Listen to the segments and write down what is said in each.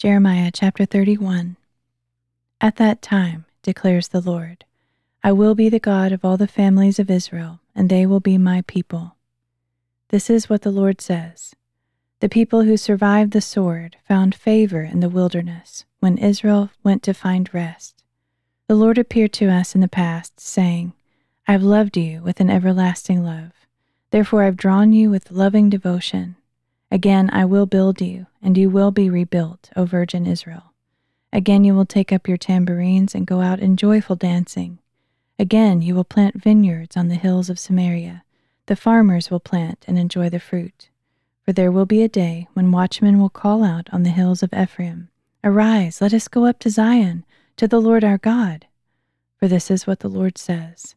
Jeremiah chapter 31. At that time, declares the Lord, I will be the God of all the families of Israel, and they will be my people. This is what the Lord says The people who survived the sword found favor in the wilderness when Israel went to find rest. The Lord appeared to us in the past, saying, I have loved you with an everlasting love. Therefore I've drawn you with loving devotion. Again I will build you, and you will be rebuilt, O Virgin Israel. Again you will take up your tambourines and go out in joyful dancing. Again you will plant vineyards on the hills of Samaria. The farmers will plant and enjoy the fruit. For there will be a day when watchmen will call out on the hills of Ephraim, Arise, let us go up to Zion, to the Lord our God. For this is what the Lord says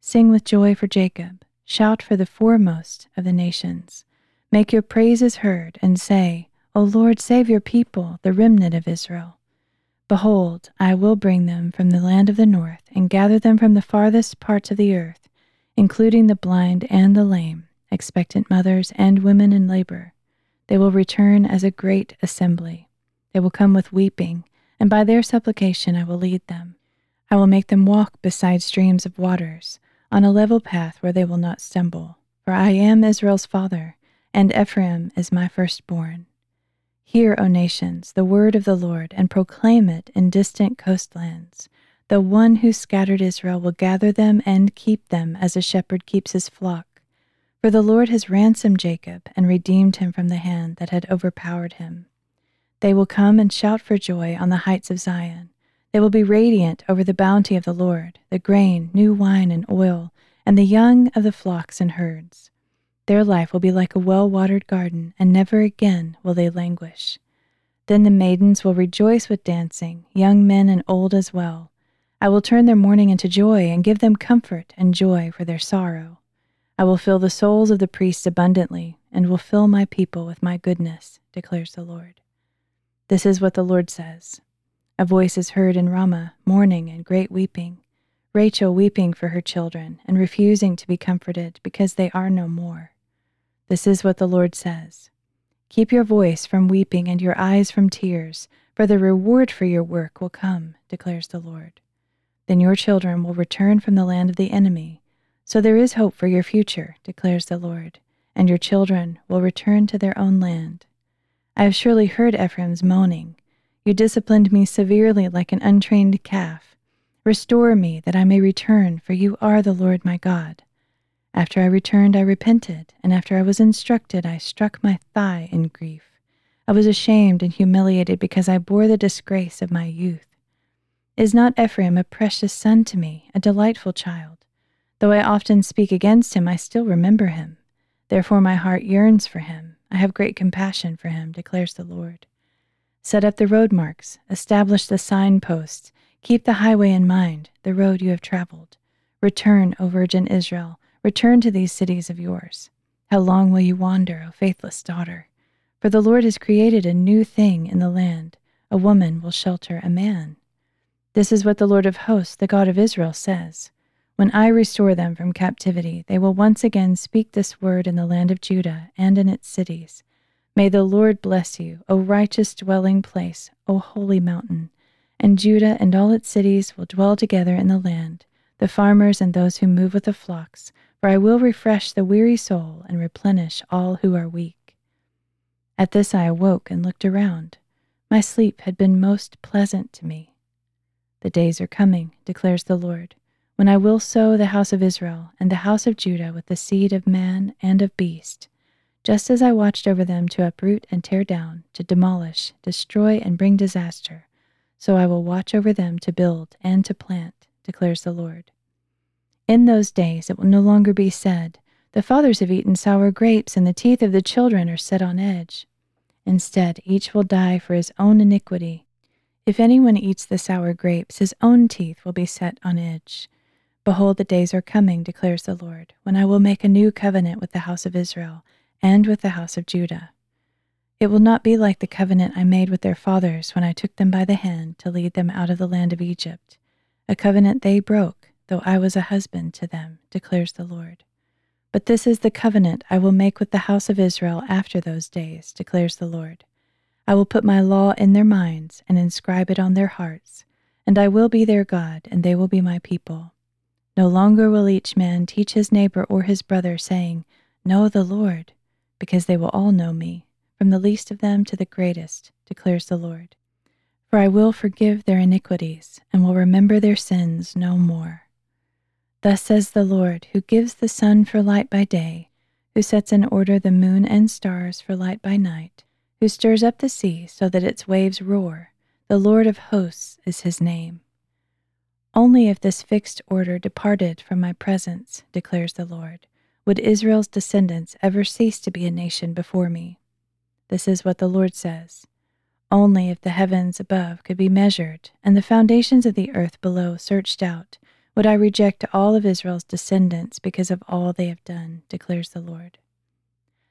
Sing with joy for Jacob, shout for the foremost of the nations. Make your praises heard, and say, O Lord, save your people, the remnant of Israel. Behold, I will bring them from the land of the north, and gather them from the farthest parts of the earth, including the blind and the lame, expectant mothers and women in labor. They will return as a great assembly. They will come with weeping, and by their supplication I will lead them. I will make them walk beside streams of waters, on a level path where they will not stumble. For I am Israel's father and Ephraim is my firstborn. Hear, O nations, the word of the Lord, and proclaim it in distant coastlands. The one who scattered Israel will gather them and keep them as a shepherd keeps his flock. For the Lord has ransomed Jacob and redeemed him from the hand that had overpowered him. They will come and shout for joy on the heights of Zion. They will be radiant over the bounty of the Lord, the grain, new wine, and oil, and the young of the flocks and herds. Their life will be like a well watered garden, and never again will they languish. Then the maidens will rejoice with dancing, young men and old as well. I will turn their mourning into joy, and give them comfort and joy for their sorrow. I will fill the souls of the priests abundantly, and will fill my people with my goodness, declares the Lord. This is what the Lord says A voice is heard in Ramah, mourning and great weeping, Rachel weeping for her children, and refusing to be comforted because they are no more. This is what the Lord says Keep your voice from weeping and your eyes from tears, for the reward for your work will come, declares the Lord. Then your children will return from the land of the enemy. So there is hope for your future, declares the Lord, and your children will return to their own land. I have surely heard Ephraim's moaning. You disciplined me severely like an untrained calf. Restore me, that I may return, for you are the Lord my God. After I returned, I repented, and after I was instructed, I struck my thigh in grief. I was ashamed and humiliated because I bore the disgrace of my youth. Is not Ephraim a precious son to me, a delightful child? Though I often speak against him, I still remember him. Therefore my heart yearns for him. I have great compassion for him, declares the Lord. Set up the road marks, establish the signposts, keep the highway in mind, the road you have traveled. Return, O Virgin Israel, Return to these cities of yours. How long will you wander, O faithless daughter? For the Lord has created a new thing in the land. A woman will shelter a man. This is what the Lord of hosts, the God of Israel, says When I restore them from captivity, they will once again speak this word in the land of Judah and in its cities. May the Lord bless you, O righteous dwelling place, O holy mountain. And Judah and all its cities will dwell together in the land, the farmers and those who move with the flocks for I will refresh the weary soul and replenish all who are weak. At this I awoke and looked around. My sleep had been most pleasant to me. The days are coming, declares the Lord, when I will sow the house of Israel and the house of Judah with the seed of man and of beast, just as I watched over them to uproot and tear down, to demolish, destroy, and bring disaster. So I will watch over them to build and to plant, declares the Lord. In those days it will no longer be said, The fathers have eaten sour grapes, and the teeth of the children are set on edge. Instead, each will die for his own iniquity. If anyone eats the sour grapes, his own teeth will be set on edge. Behold, the days are coming, declares the Lord, when I will make a new covenant with the house of Israel and with the house of Judah. It will not be like the covenant I made with their fathers when I took them by the hand to lead them out of the land of Egypt, a covenant they broke though I was a husband to them, declares the Lord. But this is the covenant I will make with the house of Israel after those days, declares the Lord. I will put my law in their minds and inscribe it on their hearts, and I will be their God, and they will be my people. No longer will each man teach his neighbor or his brother, saying, Know the Lord, because they will all know me, from the least of them to the greatest, declares the Lord. For I will forgive their iniquities, and will remember their sins no more. Thus says the Lord, who gives the sun for light by day, who sets in order the moon and stars for light by night who stirs up the sea so that its waves roar. The Lord of hosts is his name. Only if this fixed order departed from my presence, declares the Lord, would Israel's descendants ever cease to be a nation before me. This is what the Lord says. Only if the heavens above could be measured and the foundations of the earth below searched out, would I reject all of Israel's descendants because of all they have done, declares the Lord.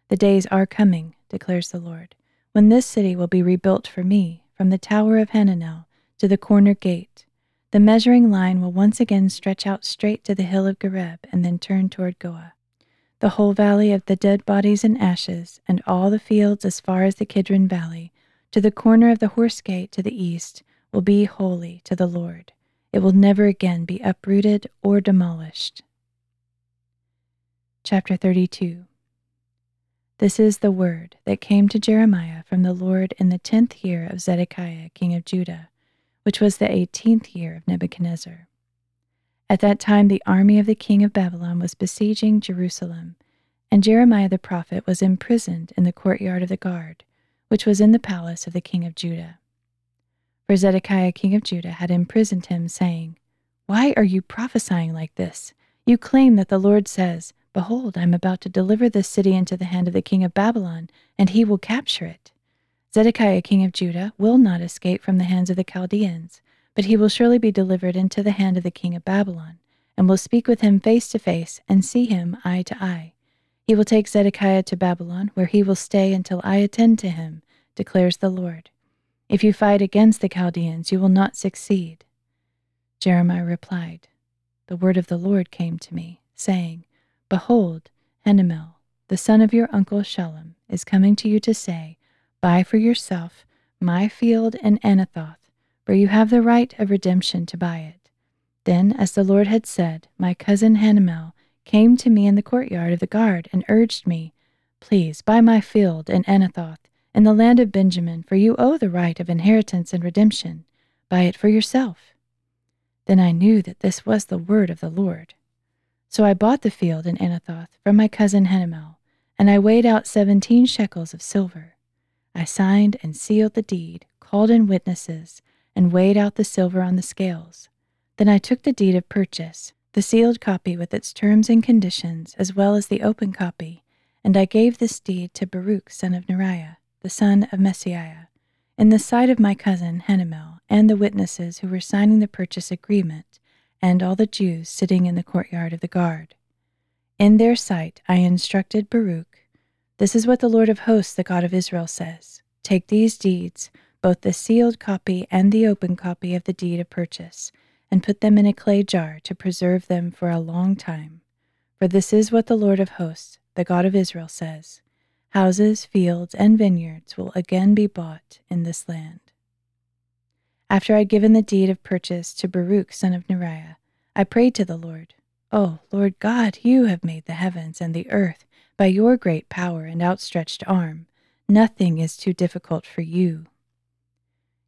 The days are coming, declares the Lord, when this city will be rebuilt for me, from the tower of Hananel to the corner gate, the measuring line will once again stretch out straight to the hill of Gareb and then turn toward Goah. The whole valley of the dead bodies and ashes, and all the fields as far as the Kidron valley, to the corner of the horse gate to the east, will be holy to the Lord. It will never again be uprooted or demolished. Chapter 32 this is the word that came to Jeremiah from the Lord in the tenth year of Zedekiah king of Judah, which was the eighteenth year of Nebuchadnezzar. At that time the army of the king of Babylon was besieging Jerusalem, and Jeremiah the prophet was imprisoned in the courtyard of the guard, which was in the palace of the king of Judah. For Zedekiah king of Judah had imprisoned him, saying, Why are you prophesying like this? You claim that the Lord says, Behold, I am about to deliver this city into the hand of the king of Babylon, and he will capture it. Zedekiah, king of Judah, will not escape from the hands of the Chaldeans, but he will surely be delivered into the hand of the king of Babylon, and will speak with him face to face, and see him eye to eye. He will take Zedekiah to Babylon, where he will stay until I attend to him, declares the Lord. If you fight against the Chaldeans, you will not succeed. Jeremiah replied, The word of the Lord came to me, saying, Behold, Hanamel, the son of your uncle Shallum, is coming to you to say, Buy for yourself my field in Anathoth, for you have the right of redemption to buy it. Then, as the Lord had said, my cousin Hanamel came to me in the courtyard of the guard and urged me, Please buy my field in Anathoth, in the land of Benjamin, for you owe the right of inheritance and redemption. Buy it for yourself. Then I knew that this was the word of the Lord. So I bought the field in Anathoth from my cousin Hanamel, and I weighed out seventeen shekels of silver. I signed and sealed the deed, called in witnesses, and weighed out the silver on the scales. Then I took the deed of purchase, the sealed copy with its terms and conditions, as well as the open copy, and I gave this deed to Baruch son of Neriah, the son of Mahseiah, in the sight of my cousin Hanamel and the witnesses who were signing the purchase agreement and all the Jews sitting in the courtyard of the guard. In their sight I instructed Baruch This is what the Lord of hosts, the God of Israel, says Take these deeds, both the sealed copy and the open copy of the deed of purchase, and put them in a clay jar to preserve them for a long time. For this is what the Lord of hosts, the God of Israel, says Houses, fields, and vineyards will again be bought in this land. After I had given the deed of purchase to Baruch son of Neriah, I prayed to the Lord, Oh, Lord God, you have made the heavens and the earth by your great power and outstretched arm. Nothing is too difficult for you.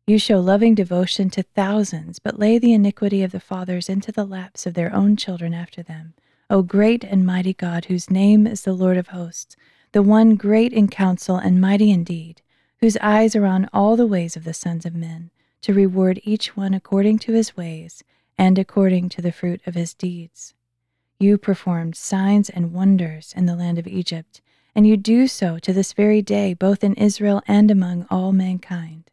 You show loving devotion to thousands, but lay the iniquity of the fathers into the laps of their own children after them. O great and mighty God, whose name is the Lord of hosts, the one great in counsel and mighty in deed, whose eyes are on all the ways of the sons of men to reward each one according to his ways and according to the fruit of his deeds. You performed signs and wonders in the land of Egypt, and you do so to this very day, both in Israel and among all mankind.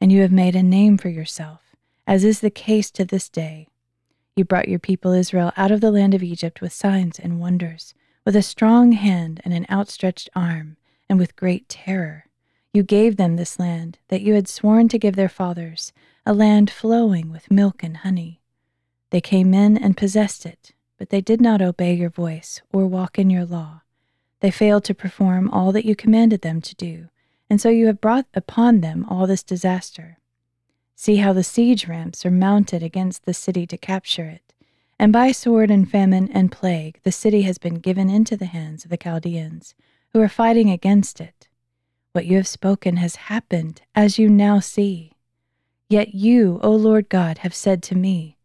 And you have made a name for yourself, as is the case to this day. You brought your people Israel out of the land of Egypt with signs and wonders, with a strong hand and an outstretched arm, and with great terror. You gave them this land that you had sworn to give their fathers, a land flowing with milk and honey. They came in and possessed it, but they did not obey your voice or walk in your law. They failed to perform all that you commanded them to do, and so you have brought upon them all this disaster. See how the siege ramps are mounted against the city to capture it. And by sword and famine and plague, the city has been given into the hands of the Chaldeans, who are fighting against it. What you have spoken has happened, as you now see. Yet you, O Lord God, have said to me,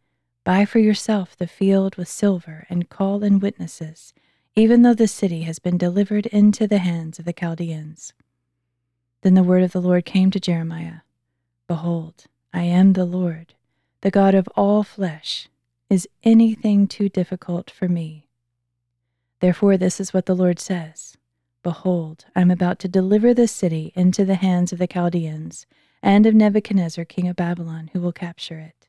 Buy for yourself the field with silver, and call in witnesses, even though the city has been delivered into the hands of the Chaldeans. Then the word of the Lord came to Jeremiah Behold, I am the Lord, the God of all flesh. Is anything too difficult for me? Therefore, this is what the Lord says Behold, I am about to deliver this city into the hands of the Chaldeans and of Nebuchadnezzar, king of Babylon, who will capture it.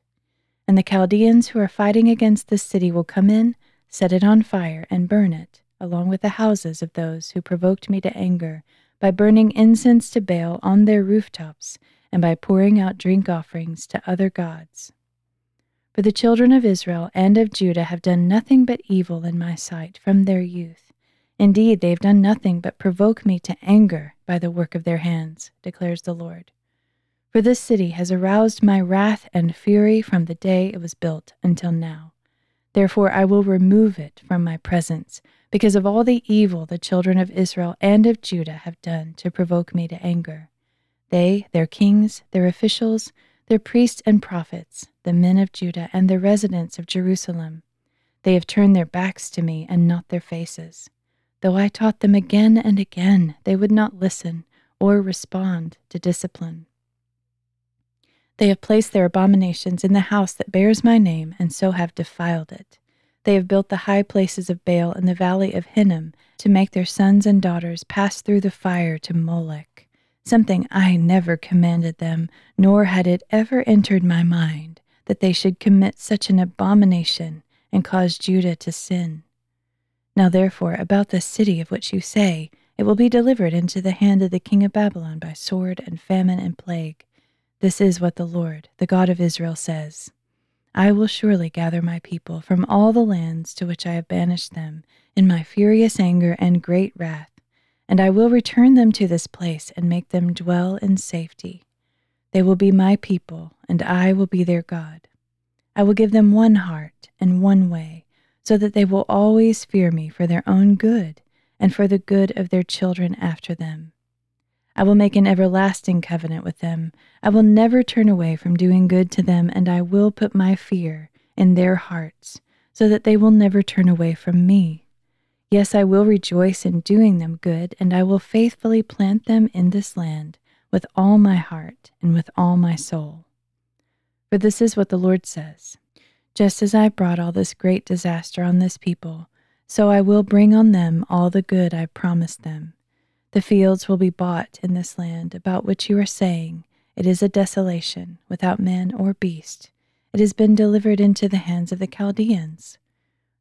And the Chaldeans who are fighting against this city will come in, set it on fire, and burn it, along with the houses of those who provoked me to anger by burning incense to Baal on their rooftops and by pouring out drink offerings to other gods. For the children of Israel and of Judah have done nothing but evil in my sight from their youth. Indeed, they have done nothing but provoke me to anger by the work of their hands, declares the Lord. For this city has aroused my wrath and fury from the day it was built until now. Therefore, I will remove it from my presence, because of all the evil the children of Israel and of Judah have done to provoke me to anger. They, their kings, their officials, their priests and prophets, the men of Judah, and the residents of Jerusalem, they have turned their backs to me and not their faces. Though I taught them again and again, they would not listen or respond to discipline. They have placed their abominations in the house that bears my name, and so have defiled it. They have built the high places of Baal in the valley of Hinnom to make their sons and daughters pass through the fire to Molech something I never commanded them, nor had it ever entered my mind that they should commit such an abomination and cause Judah to sin. Now, therefore, about this city of which you say, it will be delivered into the hand of the king of Babylon by sword and famine and plague. This is what the Lord, the God of Israel, says I will surely gather my people from all the lands to which I have banished them in my furious anger and great wrath and I will return them to this place and make them dwell in safety. They will be my people, and I will be their God. I will give them one heart and one way, so that they will always fear me for their own good and for the good of their children after them. I will make an everlasting covenant with them. I will never turn away from doing good to them, and I will put my fear in their hearts, so that they will never turn away from me. Yes, I will rejoice in doing them good, and I will faithfully plant them in this land with all my heart and with all my soul. For this is what the Lord says Just as I brought all this great disaster on this people, so I will bring on them all the good I promised them. The fields will be bought in this land, about which you are saying, It is a desolation, without man or beast. It has been delivered into the hands of the Chaldeans.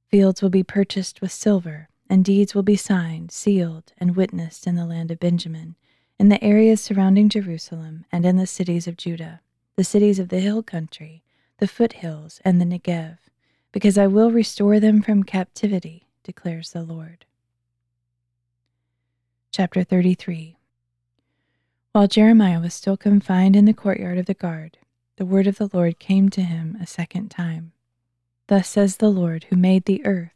Fields will be purchased with silver and deeds will be signed, sealed, and witnessed in the land of Benjamin, in the areas surrounding Jerusalem, and in the cities of Judah, the cities of the hill country, the foothills, and the Negev, because I will restore them from captivity, declares the Lord. Chapter 33 While Jeremiah was still confined in the courtyard of the guard, the word of the Lord came to him a second time. Thus says the Lord who made the earth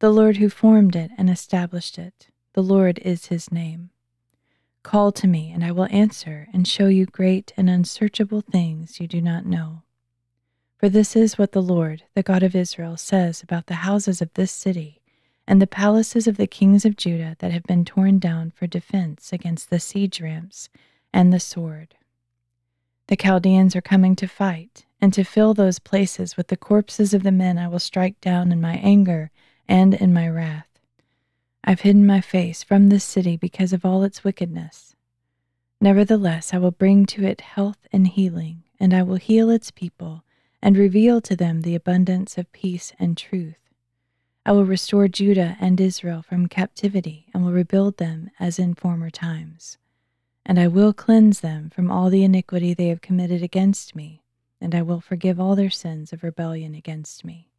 the Lord who formed it and established it. The Lord is his name. Call to me, and I will answer and show you great and unsearchable things you do not know. For this is what the Lord, the God of Israel, says about the houses of this city and the palaces of the kings of Judah that have been torn down for defense against the siege ramps and the sword. The Chaldeans are coming to fight and to fill those places with the corpses of the men I will strike down in my anger and in my wrath. I've hidden my face from this city because of all its wickedness. Nevertheless, I will bring to it health and healing, and I will heal its people and reveal to them the abundance of peace and truth. I will restore Judah and Israel from captivity and will rebuild them as in former times. And I will cleanse them from all the iniquity they have committed against me, and I will forgive all their sins of rebellion against me.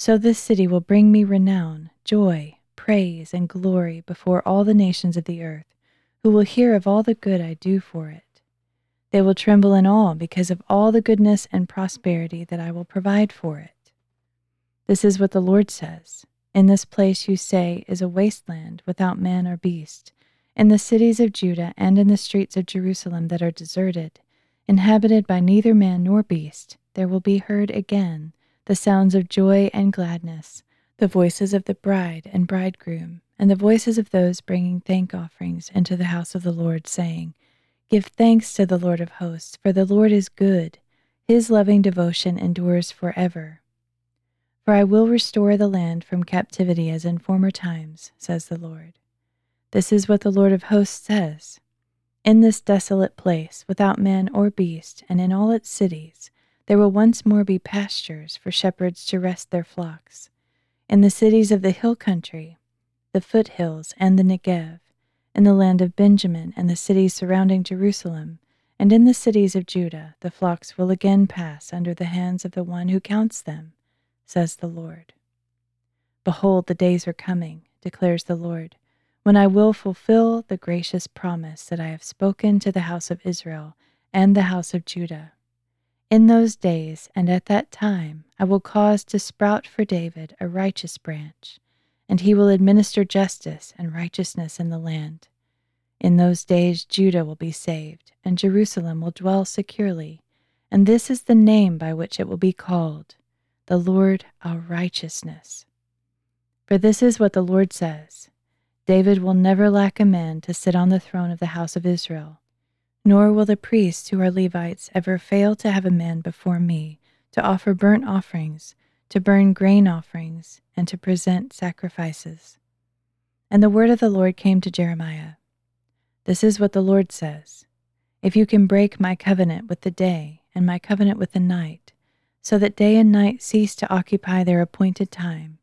So this city will bring me renown, joy, praise, and glory before all the nations of the earth, who will hear of all the good I do for it. They will tremble in awe because of all the goodness and prosperity that I will provide for it. This is what the Lord says In this place you say is a wasteland without man or beast, in the cities of Judah and in the streets of Jerusalem that are deserted, inhabited by neither man nor beast, there will be heard again the sounds of joy and gladness, the voices of the bride and bridegroom and the voices of those bringing thank offerings into the house of the Lord, saying, Give thanks to the Lord of hosts, for the Lord is good. His loving devotion endures forever. For I will restore the land from captivity as in former times, says the Lord. This is what the Lord of hosts says In this desolate place, without man or beast, and in all its cities, there will once more be pastures for shepherds to rest their flocks. In the cities of the hill country, the foothills, and the Negev, in the land of Benjamin and the cities surrounding Jerusalem, and in the cities of Judah, the flocks will again pass under the hands of the one who counts them, says the Lord. Behold, the days are coming, declares the Lord, when I will fulfill the gracious promise that I have spoken to the house of Israel and the house of Judah. In those days and at that time I will cause to sprout for David a righteous branch and he will administer justice and righteousness in the land. In those days Judah will be saved, and Jerusalem will dwell securely, and this is the name by which it will be called the Lord our righteousness. For this is what the Lord says David will never lack a man to sit on the throne of the house of Israel, nor will the priests who are Levites ever fail to have a man before me to offer burnt offerings to burn grain offerings, and to present sacrifices. And the word of the Lord came to Jeremiah This is what the Lord says If you can break my covenant with the day and my covenant with the night, so that day and night cease to occupy their appointed time,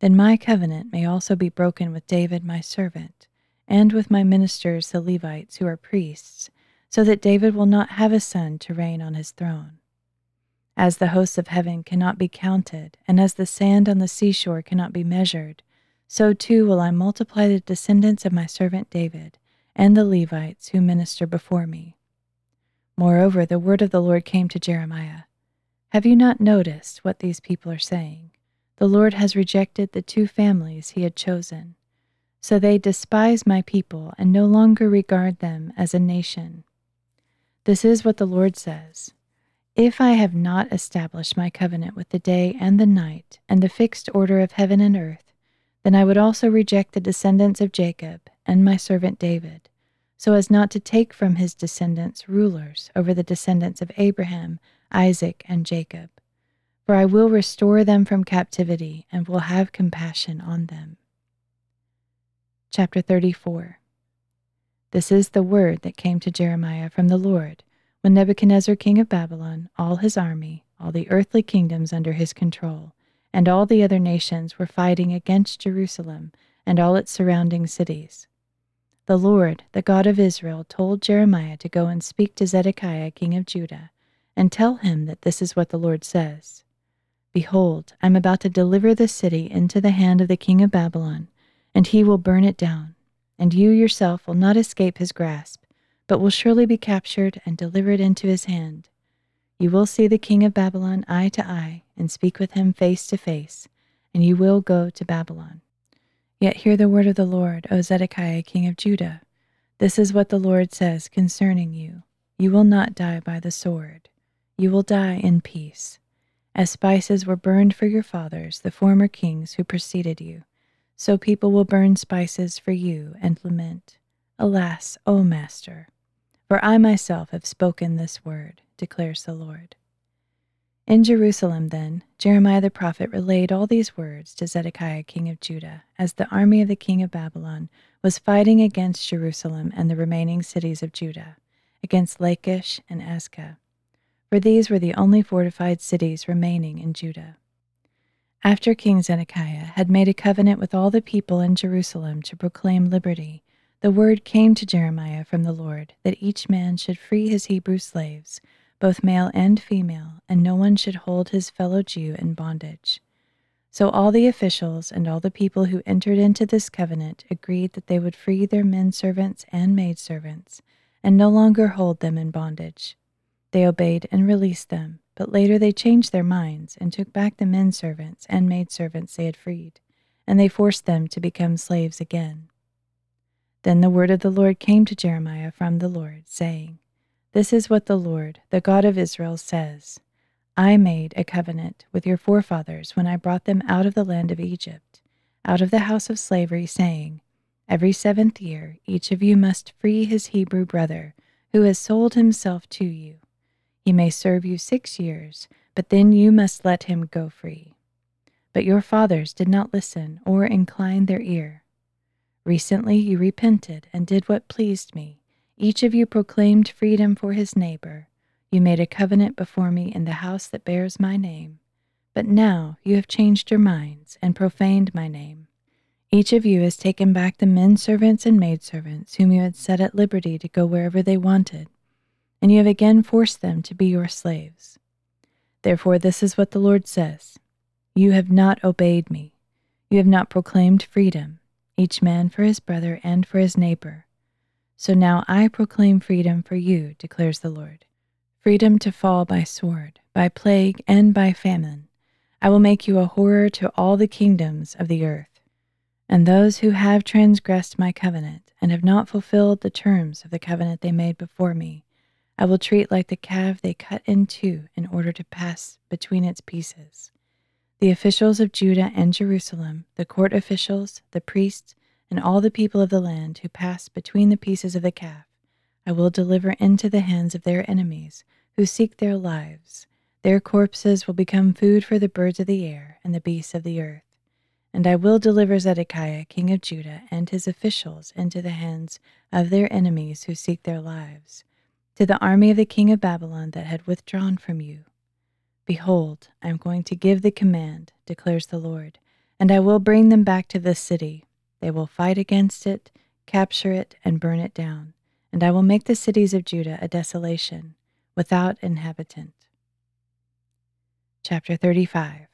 then my covenant may also be broken with David my servant, and with my ministers the Levites who are priests, so that David will not have a son to reign on his throne. As the hosts of heaven cannot be counted, and as the sand on the seashore cannot be measured, so too will I multiply the descendants of my servant David and the Levites who minister before me. Moreover, the word of the Lord came to Jeremiah Have you not noticed what these people are saying? The Lord has rejected the two families he had chosen. So they despise my people and no longer regard them as a nation. This is what the Lord says if I have not established my covenant with the day and the night, and the fixed order of heaven and earth, then I would also reject the descendants of Jacob and my servant David, so as not to take from his descendants rulers over the descendants of Abraham, Isaac, and Jacob. For I will restore them from captivity and will have compassion on them. Chapter 34 This is the word that came to Jeremiah from the Lord when Nebuchadnezzar, king of Babylon, all his army, all the earthly kingdoms under his control, and all the other nations were fighting against Jerusalem and all its surrounding cities. The Lord, the God of Israel, told Jeremiah to go and speak to Zedekiah, king of Judah, and tell him that this is what the Lord says Behold, I am about to deliver the city into the hand of the king of Babylon, and he will burn it down, and you yourself will not escape his grasp but will surely be captured and delivered into his hand. You will see the king of Babylon eye to eye and speak with him face to face, and you will go to Babylon. Yet hear the word of the Lord, O Zedekiah, king of Judah. This is what the Lord says concerning you You will not die by the sword, you will die in peace. As spices were burned for your fathers, the former kings who preceded you, so people will burn spices for you and lament. Alas, O Master! For I myself have spoken this word, declares the Lord. In Jerusalem, then, Jeremiah the prophet relayed all these words to Zedekiah king of Judah, as the army of the king of Babylon was fighting against Jerusalem and the remaining cities of Judah, against Lachish and Azekah, for these were the only fortified cities remaining in Judah. After King Zedekiah had made a covenant with all the people in Jerusalem to proclaim liberty, the word came to Jeremiah from the Lord that each man should free his Hebrew slaves, both male and female, and no one should hold his fellow Jew in bondage. So all the officials and all the people who entered into this covenant agreed that they would free their men servants and maidservants and no longer hold them in bondage. They obeyed and released them, but later they changed their minds and took back the men servants and maidservants they had freed, and they forced them to become slaves again. Then the word of the Lord came to Jeremiah from the Lord, saying, This is what the Lord, the God of Israel, says. I made a covenant with your forefathers when I brought them out of the land of Egypt, out of the house of slavery, saying, Every seventh year each of you must free his Hebrew brother who has sold himself to you. He may serve you six years, but then you must let him go free. But your fathers did not listen or incline their ear. Recently you repented and did what pleased me. Each of you proclaimed freedom for his neighbor you made a covenant before me in the house that bears my name. But now you have changed your minds and profaned my name. Each of you has taken back the men servants and maidservants whom you had set at liberty to go wherever they wanted, and you have again forced them to be your slaves. Therefore, this is what the Lord says You have not obeyed me. You have not proclaimed freedom, each man for his brother and for his neighbor. So now I proclaim freedom for you, declares the Lord freedom to fall by sword, by plague, and by famine. I will make you a horror to all the kingdoms of the earth. And those who have transgressed my covenant and have not fulfilled the terms of the covenant they made before me, I will treat like the calf they cut in two in order to pass between its pieces. The officials of Judah and Jerusalem, the court officials, the priests, and all the people of the land who pass between the pieces of the calf, I will deliver into the hands of their enemies who seek their lives. Their corpses will become food for the birds of the air and the beasts of the earth. And I will deliver Zedekiah, king of Judah, and his officials into the hands of their enemies who seek their lives, to the army of the king of Babylon that had withdrawn from you. Behold, I am going to give the command, declares the Lord, and I will bring them back to this city. They will fight against it, capture it, and burn it down. And I will make the cities of Judah a desolation without inhabitant. Chapter 35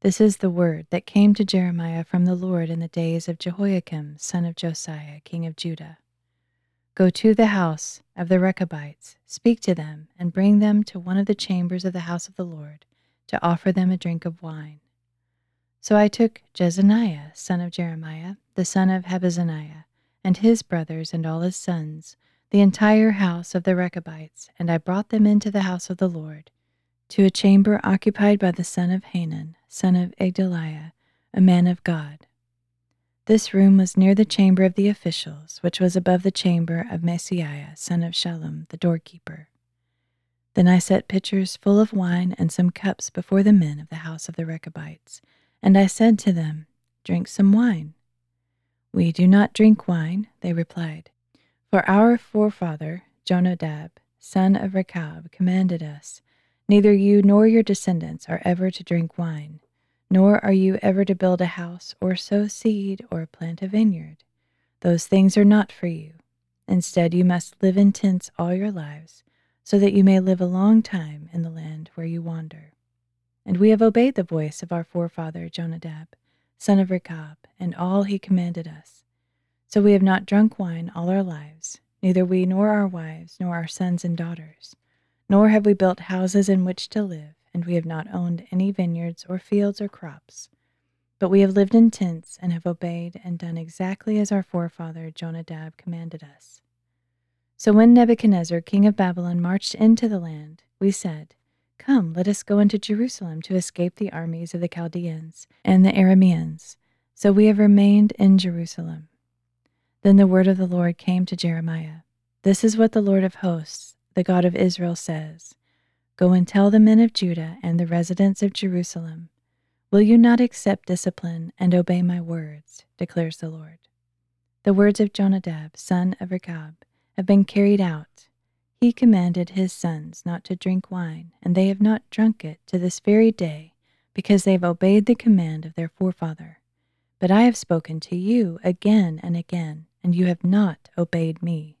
This is the word that came to Jeremiah from the Lord in the days of Jehoiakim, son of Josiah, king of Judah. Go to the house of the Rechabites, speak to them, and bring them to one of the chambers of the house of the Lord, to offer them a drink of wine. So I took Jaazaniah, son of Jeremiah, the son of Habazziniah, and his brothers and all his sons, the entire house of the Rechabites, and I brought them into the house of the Lord, to a chamber occupied by the son of Hanan, son of Igdaliah, a man of God. This room was near the chamber of the officials, which was above the chamber of Maaseiah, son of Shallum, the doorkeeper. Then I set pitchers full of wine and some cups before the men of the house of the Rechabites, and I said to them, Drink some wine. We do not drink wine, they replied. For our forefather, Jonadab, son of Rechab, commanded us Neither you nor your descendants are ever to drink wine, nor are you ever to build a house, or sow seed, or plant a vineyard. Those things are not for you. Instead, you must live in tents all your lives, so that you may live a long time in the land where you wander. And we have obeyed the voice of our forefather Jonadab, son of Rechab, and all he commanded us. So we have not drunk wine all our lives, neither we nor our wives, nor our sons and daughters. Nor have we built houses in which to live, and we have not owned any vineyards or fields or crops. But we have lived in tents and have obeyed and done exactly as our forefather Jonadab commanded us. So when Nebuchadnezzar, king of Babylon, marched into the land, we said, Come, let us go into Jerusalem to escape the armies of the Chaldeans and the Arameans. So we have remained in Jerusalem. Then the word of the Lord came to Jeremiah This is what the Lord of hosts, the God of Israel, says Go and tell the men of Judah and the residents of Jerusalem, Will you not accept discipline and obey my words? declares the Lord. The words of Jonadab, son of Rechab, have been carried out. He commanded his sons not to drink wine, and they have not drunk it to this very day, because they have obeyed the command of their forefather. But I have spoken to you again and again and you have not obeyed me.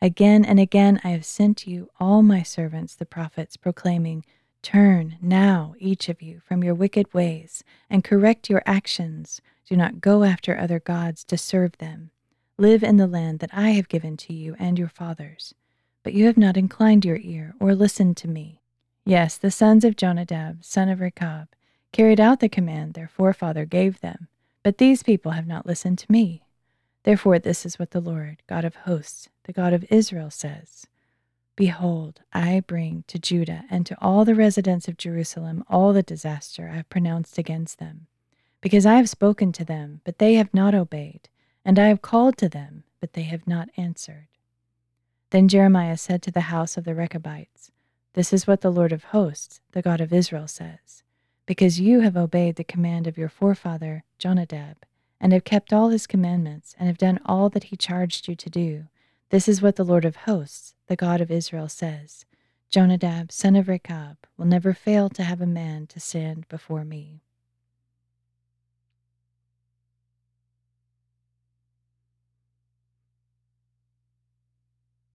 Again and again I have sent you all my servants the prophets, proclaiming, Turn now, each of you, from your wicked ways, and correct your actions. Do not go after other gods to serve them. Live in the land that I have given to you and your fathers. But you have not inclined your ear or listened to me. Yes, the sons of Jonadab, son of Rechab, carried out the command their forefather gave them, but these people have not listened to me. Therefore, this is what the Lord, God of hosts, the God of Israel, says Behold, I bring to Judah and to all the residents of Jerusalem all the disaster I have pronounced against them, because I have spoken to them, but they have not obeyed, and I have called to them, but they have not answered. Then Jeremiah said to the house of the Rechabites, This is what the Lord of hosts, the God of Israel, says Because you have obeyed the command of your forefather Jonadab, and have kept all his commandments, and have done all that he charged you to do. This is what the Lord of hosts, the God of Israel, says Jonadab, son of Rechab, will never fail to have a man to stand before me.